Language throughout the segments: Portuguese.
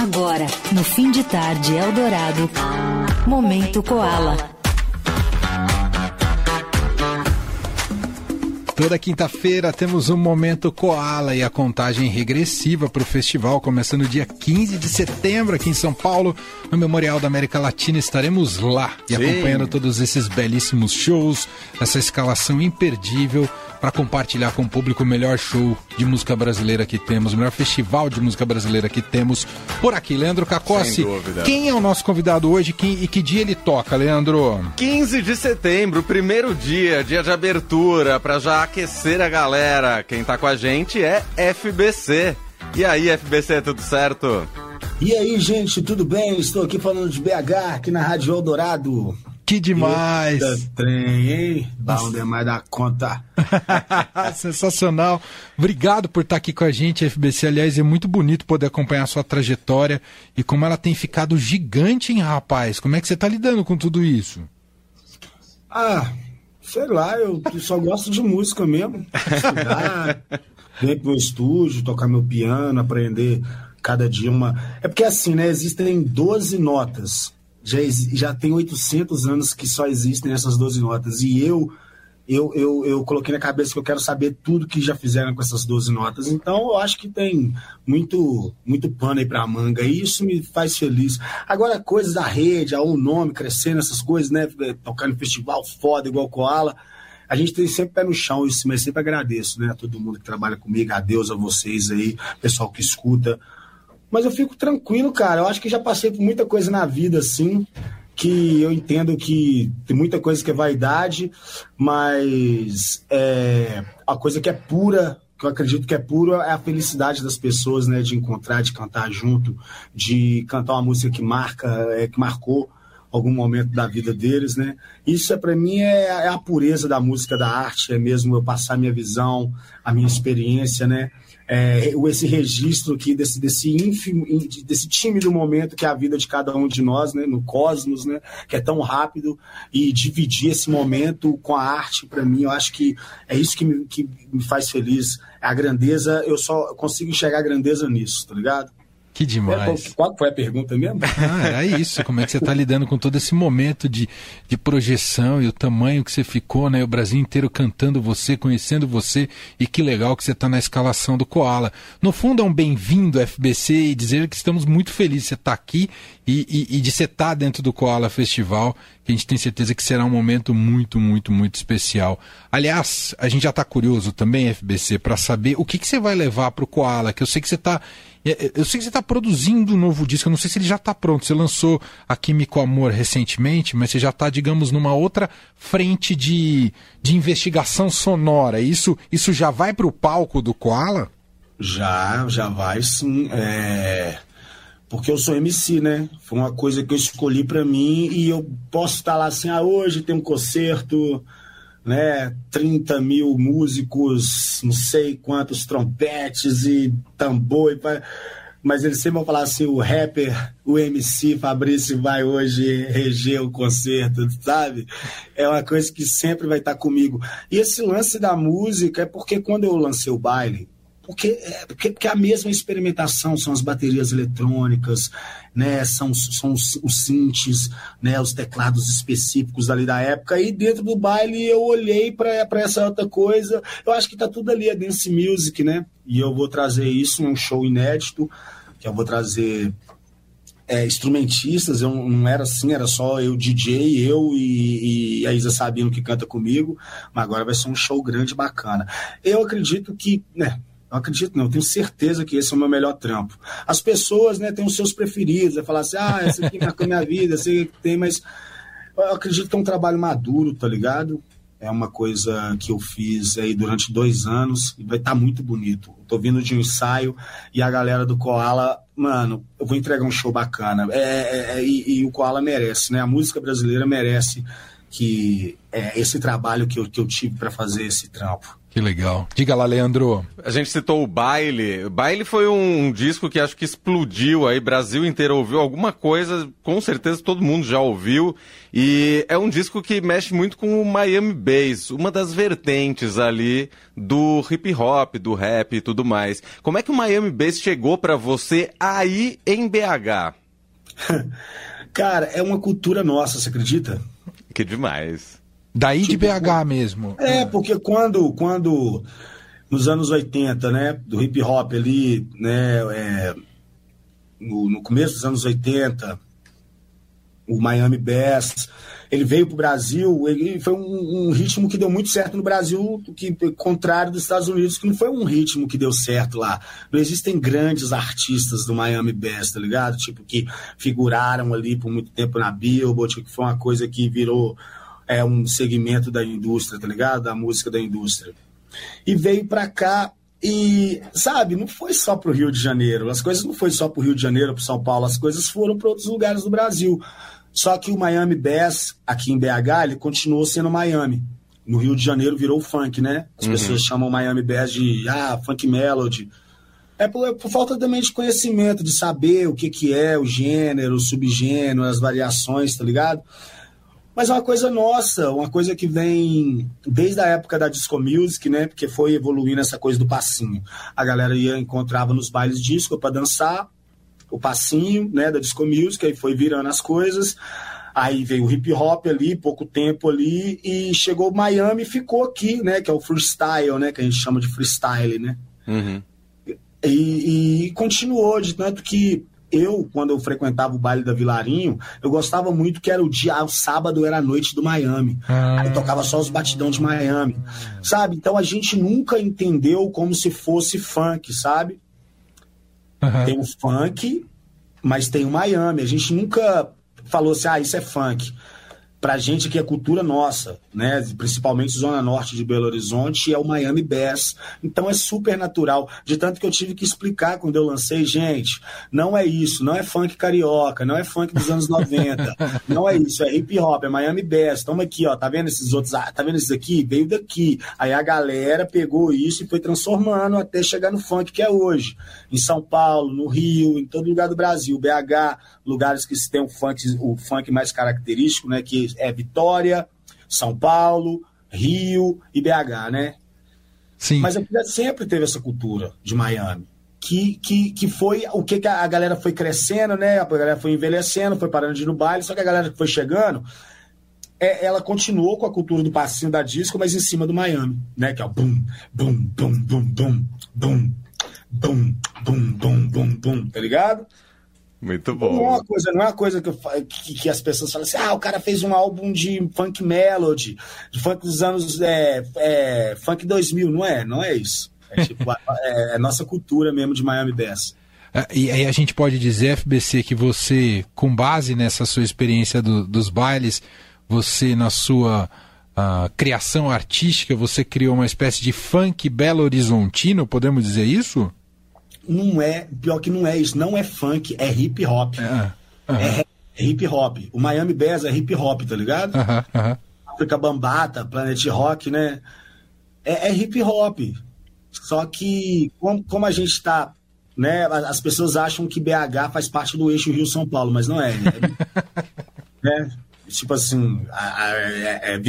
Agora, no fim de tarde Eldorado, Momento Koala. Toda quinta-feira temos um momento Koala e a contagem regressiva para o festival, começando dia 15 de setembro aqui em São Paulo, no Memorial da América Latina. Estaremos lá e Sim. acompanhando todos esses belíssimos shows, essa escalação imperdível para compartilhar com o público o melhor show de música brasileira que temos, o melhor festival de música brasileira que temos por aqui. Leandro Cacossi, quem é o nosso convidado hoje quem, e que dia ele toca, Leandro? 15 de setembro, primeiro dia, dia de abertura, para já aquecer a galera. Quem tá com a gente é FBC. E aí, FBC, tudo certo? E aí, gente, tudo bem? Estou aqui falando de BH, aqui na Rádio Eldorado. Que demais! Eita, trem, hein? Dá onde é mais da conta. Sensacional. Obrigado por estar aqui com a gente, FBC. Aliás, é muito bonito poder acompanhar a sua trajetória e como ela tem ficado gigante, hein, rapaz? Como é que você está lidando com tudo isso? Ah, sei lá, eu só gosto de música mesmo. Estudar, vir pro estúdio, tocar meu piano, aprender cada dia uma. É porque assim, né? Existem 12 notas já, já tem 800 anos que só existem essas 12 notas. E eu, eu, eu, eu coloquei na cabeça que eu quero saber tudo que já fizeram com essas 12 notas. Então eu acho que tem muito, muito pano aí pra manga. E isso me faz feliz. Agora, coisas da rede, o nome crescendo, essas coisas, né? Tocar no festival foda, igual Koala. A gente tem sempre pé no chão, isso, mas sempre agradeço, né? A todo mundo que trabalha comigo, a Deus, a vocês aí, pessoal que escuta. Mas eu fico tranquilo, cara. Eu acho que já passei por muita coisa na vida, assim, que eu entendo que tem muita coisa que é vaidade, mas é, a coisa que é pura, que eu acredito que é pura, é a felicidade das pessoas, né? De encontrar, de cantar junto, de cantar uma música que marca, é, que marcou algum momento da vida deles, né? Isso é para mim é, é, a pureza da música, da arte, é mesmo eu passar minha visão, a minha experiência, né? É, esse registro aqui desse, desse ínfimo, desse tímido momento que é a vida de cada um de nós, né, no cosmos, né, que é tão rápido, e dividir esse momento com a arte, para mim, eu acho que é isso que me, que me faz feliz. A grandeza, eu só consigo enxergar a grandeza nisso, tá ligado? Que demais. É, qual foi a pergunta mesmo? Ah, era isso. Como é que você está lidando com todo esse momento de, de projeção e o tamanho que você ficou, né? O Brasil inteiro cantando você, conhecendo você e que legal que você está na escalação do Koala. No fundo, é um bem-vindo FBC e dizer que estamos muito felizes de você estar tá aqui e, e, e de você estar tá dentro do Koala Festival, que a gente tem certeza que será um momento muito, muito, muito especial. Aliás, a gente já está curioso também, FBC, para saber o que, que você vai levar para o Koala, que eu sei que você está é, é, eu sei que você está produzindo um novo disco, eu não sei se ele já está pronto. Você lançou a Químico Amor recentemente, mas você já está, digamos, numa outra frente de, de investigação sonora. Isso, isso já vai para o palco do Koala? Já, já vai sim. É... Porque eu sou MC, né? Foi uma coisa que eu escolhi para mim e eu posso estar lá assim, ah, hoje tem um concerto né, 30 mil músicos, não sei quantos trompetes e tambor, e mas eles sempre vão falar assim, o rapper, o MC Fabrício vai hoje reger o concerto, sabe? É uma coisa que sempre vai estar comigo. E esse lance da música é porque quando eu lancei o baile, porque, é, porque, porque a mesma experimentação são as baterias eletrônicas, né, são, são os, os synths, né, os teclados específicos ali da época, e dentro do baile eu olhei para essa outra coisa, eu acho que tá tudo ali, é dance music, né, e eu vou trazer isso num show inédito, que eu vou trazer é, instrumentistas, eu não era assim, era só eu, DJ, eu e, e, a Isa Sabino que canta comigo, mas agora vai ser um show grande bacana. Eu acredito que, né, eu acredito não, eu tenho certeza que esse é o meu melhor trampo. As pessoas, né, têm os seus preferidos, vai falar assim, ah, esse aqui marcou minha vida, esse aqui tem, mas eu acredito que é um trabalho maduro, tá ligado? É uma coisa que eu fiz aí durante dois anos e vai estar tá muito bonito. Eu tô vindo de um ensaio e a galera do Koala, mano, eu vou entregar um show bacana. É, é, é e, e, o Koala merece, né? A música brasileira merece que é, esse trabalho que eu, que eu tive para fazer esse trampo. Que legal. Diga lá, Leandro. A gente citou o Baile. O Baile foi um disco que acho que explodiu aí, Brasil inteiro ouviu alguma coisa, com certeza todo mundo já ouviu. E é um disco que mexe muito com o Miami Bass, uma das vertentes ali do hip hop, do rap e tudo mais. Como é que o Miami Bass chegou para você aí em BH? Cara, é uma cultura nossa, você acredita? Que demais. Daí tipo, de BH mesmo. É, porque quando, quando nos anos 80, né, do hip hop ali, né, é, no, no, começo dos anos 80, o Miami Bass, ele veio para o Brasil, ele foi um, um, ritmo que deu muito certo no Brasil, que contrário dos Estados Unidos, que não foi um ritmo que deu certo lá. Não existem grandes artistas do Miami Bass, tá ligado? Tipo, que figuraram ali por muito tempo na Billboard, que foi uma coisa que virou é um segmento da indústria, tá ligado? Da música da indústria. E veio para cá e, sabe, não foi só pro Rio de Janeiro. As coisas não foi só pro Rio de Janeiro, pro São Paulo, as coisas foram para outros lugares do Brasil. Só que o Miami Bass, aqui em BH, ele continuou sendo Miami. No Rio de Janeiro virou funk, né? As uhum. pessoas chamam Miami Bass de ah, funk melody. É por, é por, falta também de conhecimento, de saber o que, que é o gênero, o subgênero, as variações, tá ligado? Mas é uma coisa nossa, uma coisa que vem desde a época da disco music, né? Porque foi evoluindo essa coisa do passinho. A galera ia encontrava nos bailes disco para dançar o passinho, né, da disco music, aí foi virando as coisas. Aí veio o hip hop ali, pouco tempo ali, e chegou Miami e ficou aqui, né? Que é o freestyle, né? Que a gente chama de freestyle, né? Uhum. E, e, continuou, de tanto que eu, quando eu frequentava o baile da Vilarinho, eu gostava muito que era o dia, o sábado era a noite do Miami. Ah. Aí tocava só os batidão de Miami, sabe? Então a gente nunca entendeu como se fosse funk, sabe? Uhum. Tem o funk, mas tem o Miami. A gente nunca falou assim, ah, isso é funk para gente que é cultura nossa, né? Principalmente zona norte de Belo Horizonte, é o Miami Bass. Então é super natural. De tanto que eu tive que explicar quando eu lancei, gente, não é isso, não é funk carioca, não é funk dos anos 90, não é isso, é hip hop, é Miami Bass. Toma aqui, ó, tá vendo esses outros, ah, tá vendo esses aqui? Veio daqui. Aí a galera pegou isso e foi transformando até chegar no funk que é hoje. Em São Paulo, no Rio, em todo lugar do Brasil, BH, lugares que tem o funk, o funk mais característico, né? Que é Vitória, São Paulo, Rio e BH, né? Sim. Mas a sempre teve essa cultura de Miami. Que, que, que foi o que, que a galera foi crescendo, né? A galera foi envelhecendo, foi parando de ir no baile, só que a galera que foi chegando, é, ela continuou com a cultura do passinho da disco, mas em cima do Miami, né? Que é o bum, bum, bum, bum, bum, bum, bum, bum, bum, bum, bum, tá ligado? Muito bom. Não é uma coisa, não é uma coisa que, que, que, as pessoas falam assim, ah, o cara fez um álbum de funk melody, de funk dos anos é, é, funk 2000, não é? Não é isso. É, tipo, é, é nossa cultura mesmo de Miami Bass. É, e aí a gente pode dizer, FBC, que você, com base nessa sua experiência do, dos bailes, você na sua uh, criação artística, você criou uma espécie de funk belo horizontino, podemos dizer isso? Não é, pior que não é isso, não é funk, é hip hop. É, é, é hip hop. O Miami Bass é hip hop, tá ligado? África Bambata, Planet Rock, né? É, é hip hop. Só que, como, como a gente está né? As pessoas acham que BH faz parte do eixo Rio-São Paulo, mas não é. é né? Tipo assim, a, a, é, é,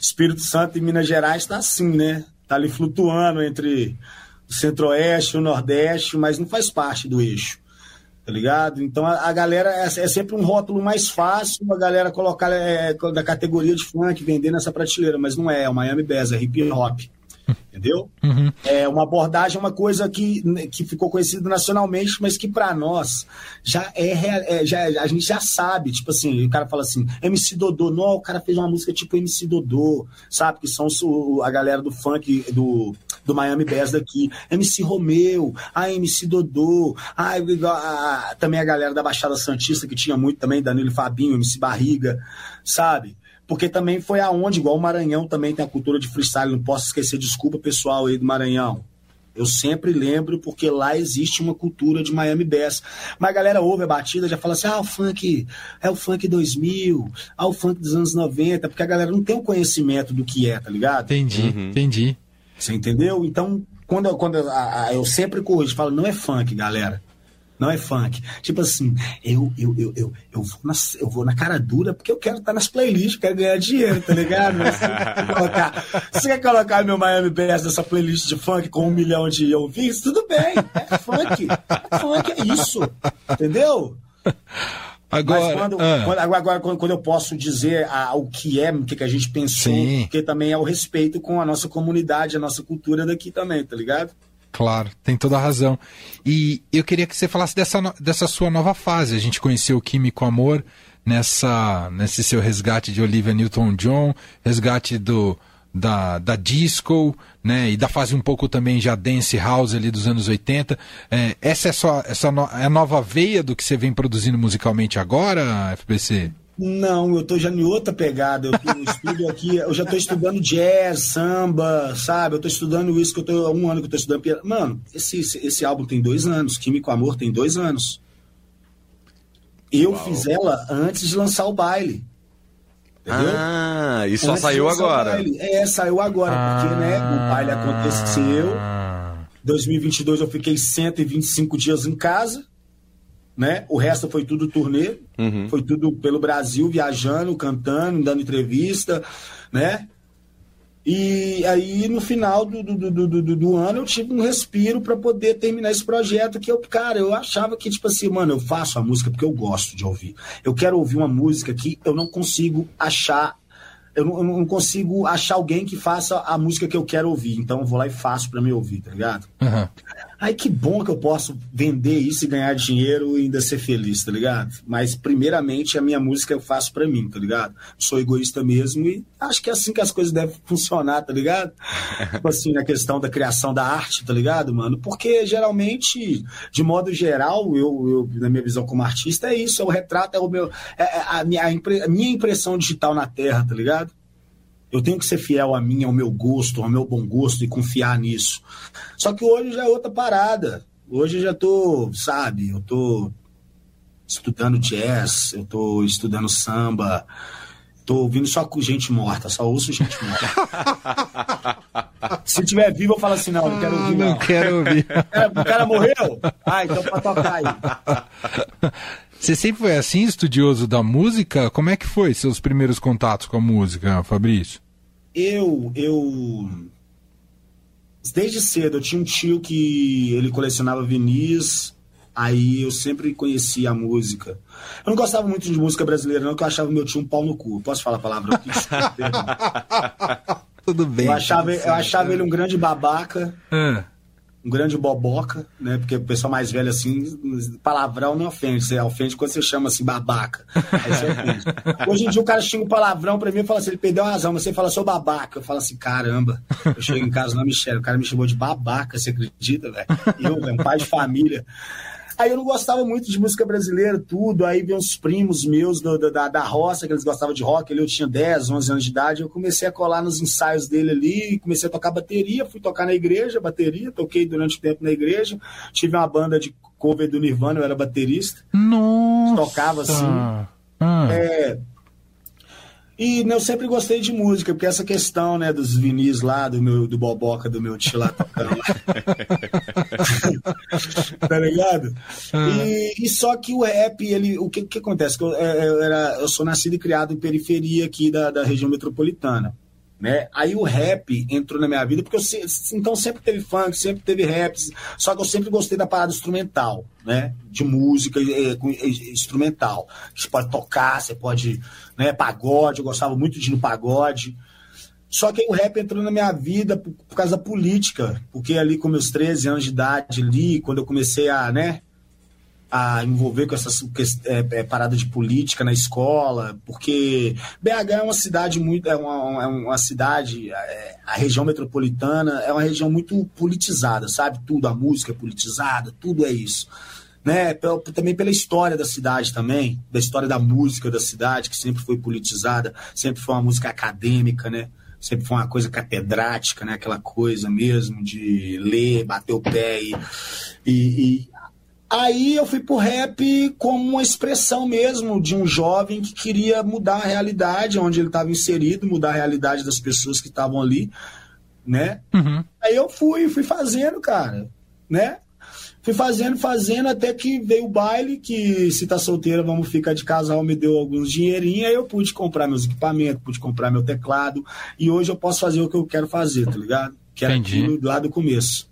Espírito Santo e Minas Gerais está assim, né? Tá ali flutuando entre o centro-oeste, o nordeste, mas não faz parte do eixo, tá ligado? Então a, a galera é, é, sempre um rótulo mais fácil, a galera colocar é, da categoria de funk, vender nessa prateleira, mas não é, é o Miami Bass, é hip hop. Entendeu? Uhum. É uma abordagem, uma coisa que, que ficou conhecida nacionalmente, mas que para nós já é, é, já a gente já sabe. Tipo assim, o cara fala assim, MC Dodô, não, o cara fez uma música tipo MC Dodô, sabe? Que são a galera do funk do, do Miami Bass daqui. MC Romeu, a MC Dodô, a, a, também a galera da Baixada Santista, que tinha muito também, Danilo Fabinho, MC Barriga, sabe? porque também foi aonde, igual o Maranhão também tem a cultura de freestyle, não posso esquecer, desculpa pessoal aí do Maranhão. Eu sempre lembro porque lá existe uma cultura de Miami Bass. Mas a galera ouve a batida já fala assim: ah, o funk é o funk 2000, ah, o funk dos anos 90, porque a galera não tem o conhecimento do que é, tá ligado? Entendi, uhum. entendi. Você entendeu? Então, quando, eu, quando eu, a, eu sempre corrijo, falo, não é funk, galera. Não é funk. Tipo assim, eu, eu, eu, eu, eu, vou, na, eu vou na cara dura porque eu quero estar nas playlists, quero ganhar dinheiro, tá ligado? Mas você, quer colocar, você quer colocar meu Miami Bass nessa playlist de funk com um milhão de ouvintes? Tudo bem, é funk. É funk, é isso. Entendeu? Agora, quando, ah. quando, agora, quando, eu posso dizer o que é, o que, que a gente pensou, Sim. porque também é o respeito com a nossa comunidade, a nossa cultura daqui também, tá ligado? Claro, tem toda a razão. E eu queria que você falasse dessa, dessa sua nova fase. A gente conheceu o Químico Amor nessa, nesse seu resgate de Olivia Newton-John, resgate do, da, da disco, né, e da fase um pouco também já dance house ali dos anos 80. É, essa é só essa no, é a nova veia do que você vem produzindo musicalmente agora, FBC? Não, eu tô já em outra pegada. Eu tô estudo aqui, eu já tô estudando jazz, samba, sabe? Eu tô estudando isso que eu tô há um ano que eu tô estudando piano. Mano, esse, esse, esse álbum tem dois anos, Químico Amor tem dois anos. Eu Uau. fiz ela antes de lançar o baile. Entendeu? Ah, e só antes saiu agora. É, saiu agora, ah, porque né, o baile aconteceu. 2022 eu fiquei 125 dias em casa né? O resto foi tudo turnê, uhum. foi tudo pelo Brasil, viajando, cantando, dando entrevista, né? E aí, no final do, do, do, do, do ano, eu tive um respiro para poder terminar esse projeto que eu, cara, eu achava que, tipo assim, mano, eu faço a música porque eu gosto de ouvir. Eu quero ouvir uma música que eu não consigo achar eu não, eu não, consigo achar alguém que faça a música que eu quero ouvir. Então eu vou lá e faço para me ouvir, tá ligado? Uhum. Aí que bom que eu posso vender isso e ganhar dinheiro e ainda ser feliz, tá ligado? Mas primeiramente a minha música eu faço para mim, tá ligado? Sou egoísta mesmo e acho que é assim que as coisas devem funcionar, tá ligado? tipo assim, na questão da criação da arte, tá ligado, mano? Porque geralmente, de modo geral, eu, eu na minha visão como artista, é isso, é o retrato, é o meu. É, é a, minha, a minha impressão digital na Terra, tá ligado? Eu tenho que ser fiel a mim, ao meu gosto, ao meu bom gosto e confiar nisso. Só que hoje já é outra parada. Hoje eu já tô, sabe, eu tô estudando jazz, eu tô estudando samba, tô ouvindo só com gente morta, só ouço gente morta. Se tiver vivo, eu falo assim, não, não quero ouvir, não. Não quero ouvir. É, o cara morreu? Ah, então pra tocar aí. Você sempre foi assim, estudioso da música? Como é que foi seus primeiros contatos com a música, Fabrício? Eu, eu desde cedo eu tinha um tio que ele colecionava vinis, aí eu sempre conhecia a música. Eu não gostava muito de música brasileira, não, porque eu achava meu tio um pau no cu. Posso falar a palavra? Tudo bem. Eu achava, eu achava ele um grande babaca. É um grande boboca, né? Porque o pessoal mais velho, assim, palavrão não ofende. Você ofende quando você chama assim, babaca. Aí você ofende. Hoje em dia o cara xinga um palavrão pra mim e fala assim, ele perdeu a razão, mas você fala, sou babaca. Eu falo assim, caramba. Eu chego em casa na Michelle, o cara me chamou de babaca, você acredita, velho? Eu, um pai de família. Aí eu não gostava muito de música brasileira, tudo. Aí veio uns primos meus do, do, da, da roça, que eles gostavam de rock. Ele, eu tinha 10, 11 anos de idade. Eu comecei a colar nos ensaios dele ali, comecei a tocar bateria. Fui tocar na igreja, bateria. Toquei durante o tempo na igreja. Tive uma banda de cover do Nirvana, eu era baterista. Nossa! Tocava assim. Ah. É, e eu sempre gostei de música, porque essa questão, né, dos vinis lá, do meu, do boboca, do meu tio lá tocando tá ligado? E, e, só que o rap, ele, o que, que acontece? Eu, é, eu, era, eu sou nascido e criado em periferia aqui da, da região metropolitana. Né? Aí o rap entrou na minha vida, porque eu então sempre teve funk, sempre teve rap, só que eu sempre gostei da parada instrumental, né? De música instrumental. Você pode tocar, você pode, né, pagode, eu gostava muito de ir no pagode. Só que aí o rap entrou na minha vida por, por causa da política, porque ali com meus 13 anos de idade ali, quando eu comecei a, né, a envolver com essas é, é, parada de política na escola, porque BH é uma cidade muito é uma, é uma cidade é, a região metropolitana é uma região muito politizada, sabe tudo a música é politizada, tudo é isso, né? Também pela história da cidade também, da história da música da cidade que sempre foi politizada, sempre foi uma música acadêmica, né? sempre foi uma coisa catedrática, né? Aquela coisa mesmo de ler, bater o pé e, e, Aí eu fui pro rap como uma expressão mesmo de um jovem que queria mudar a realidade onde ele estava inserido, mudar a realidade das pessoas que estavam ali, né? Uhum. Aí eu fui, fui fazendo, cara, né? Fui fazendo, fazendo, até que veio o baile, que se tá solteira, vamos ficar de casal, me deu alguns dinheirinhos, aí eu pude comprar meus equipamentos, pude comprar meu teclado, e hoje eu posso fazer o que eu quero fazer, tá ligado? Que era Entendi. aquilo lá do começo.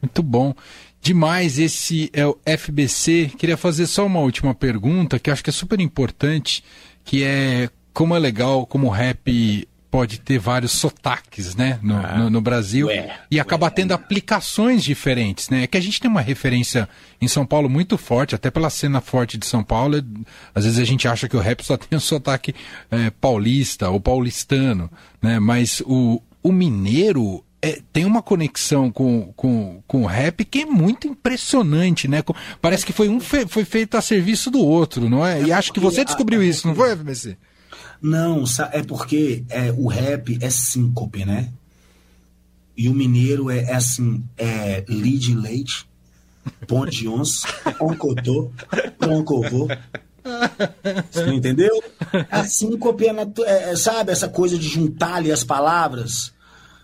Muito bom. Demais, esse é o FBC. Queria fazer só uma última pergunta, que acho que é super importante, que é como é legal, como o rap pode ter vários sotaques, né, no, ah, no, no Brasil ué, e acaba ué. tendo aplicações diferentes, né? É que a gente tem uma referência em São Paulo muito forte, até pela cena forte de São Paulo, é, às vezes a gente acha que o rap só tem o sotaque é, paulista ou paulistano, né? Mas o, o mineiro é, tem uma conexão com, com, com o rap que é muito impressionante, né? Parece que foi um fe, foi feito a serviço do outro, não é? E acho que você descobriu isso, não foi, FBC? Não, é porque é, o rap é síncope, né? E o mineiro é, é assim, é lead leite, ponte de onça, oncotô, troncovô. Você entendeu? A síncope é, é, sabe, essa coisa de juntar ali as palavras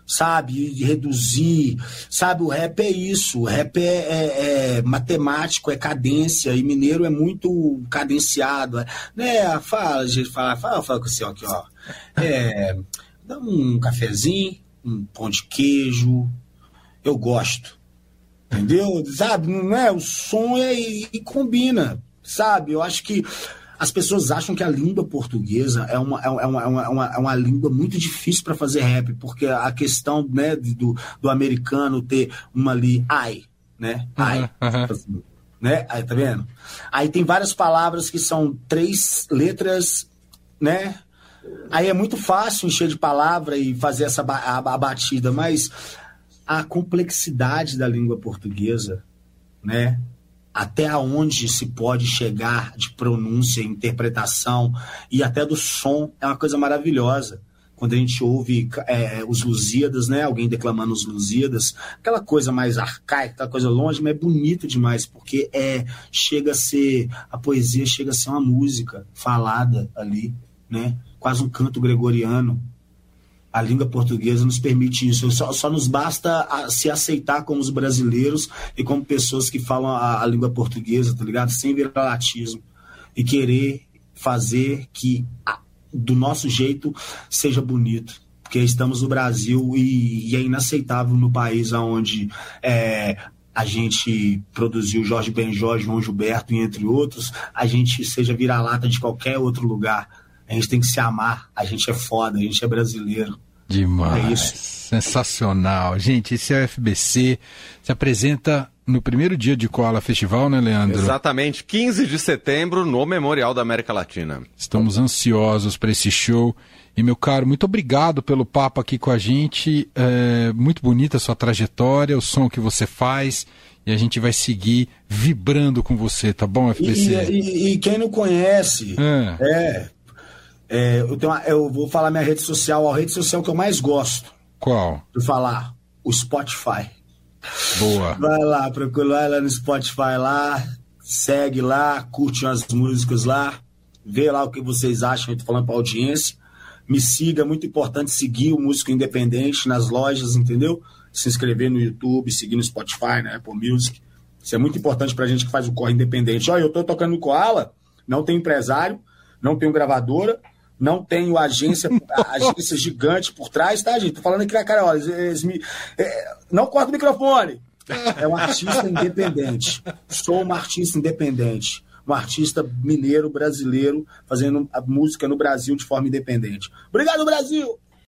sabe? Reduzir, sabe? O rap é isso, o rap é, é, é, matemático, é cadência, e mineiro é muito cadenciado, né? Fala, gente fala, fala, fala com o senhor aqui, ó. É, dá um cafezinho, um pão de queijo, eu gosto, entendeu? Sabe? Não é? O som é, e, e combina, sabe? Eu acho que as pessoas acham que a língua portuguesa é uma, é uma, é uma, é uma, é uma língua muito difícil para fazer rap, porque a questão né, do, do americano ter uma ali, ai, né? Ai. Uhum, Né? Aí, tá vendo? Aí tem várias palavras que são três letras, né? Aí é muito fácil encher de palavra e fazer essa a, a batida, mas a complexidade da língua portuguesa, né? Até aonde se pode chegar de pronúncia, interpretação e até do som é uma coisa maravilhosa. Quando a gente ouve é, os Lusíadas, né? Alguém declamando os Lusíadas, aquela coisa mais arcaica, aquela coisa longe, mas é bonito demais, porque é chega a ser a poesia chega a ser uma música falada ali, né? Quase um canto gregoriano a língua portuguesa nos permite isso. Só, só nos basta a, se aceitar como os brasileiros e como pessoas que falam a, a língua portuguesa, tá ligado? Sem viralatismo. E querer fazer que a, do nosso jeito seja bonito. Porque estamos no Brasil e, e é inaceitável no país onde é, a gente produziu Jorge Benjó, João Gilberto entre outros, a gente seja vira-lata de qualquer outro lugar. A gente tem que se amar, a gente é foda, a gente é brasileiro. Demais. É Sensacional. Gente, esse é o FBC. Se apresenta no primeiro dia de Koala Festival, né, Leandro? Exatamente, 15 de setembro, no Memorial da América Latina. Estamos ansiosos para esse show. E, meu caro, muito obrigado pelo papo aqui com a gente. É muito bonita a sua trajetória, o som que você faz. E a gente vai seguir vibrando com você, tá bom, FBC? E, e, e quem não conhece, é, é é, eu, tenho uma, eu vou falar minha rede social, a rede social que eu mais gosto. Qual? De falar, o Spotify. Boa. Vai lá, procura vai lá no Spotify lá, segue lá, curte as músicas lá, vê lá o que vocês acham, eu tô falando pra audiência. Me siga, é muito importante seguir o Músico Independente nas lojas, entendeu? Se inscrever no YouTube, seguir no Spotify, né, Apple Music. Isso é muito importante pra gente que faz o corre independente. Olha, eu tô tocando no Koala, não tem empresário, não tenho gravadora, não tenho agência, agência gigante por trás, tá, gente? Tô falando aqui na cara, eles me, é, não corta o microfone. É um artista independente. Sou uma artista independente. Um artista mineiro brasileiro fazendo música no Brasil de forma independente. Obrigado, Brasil!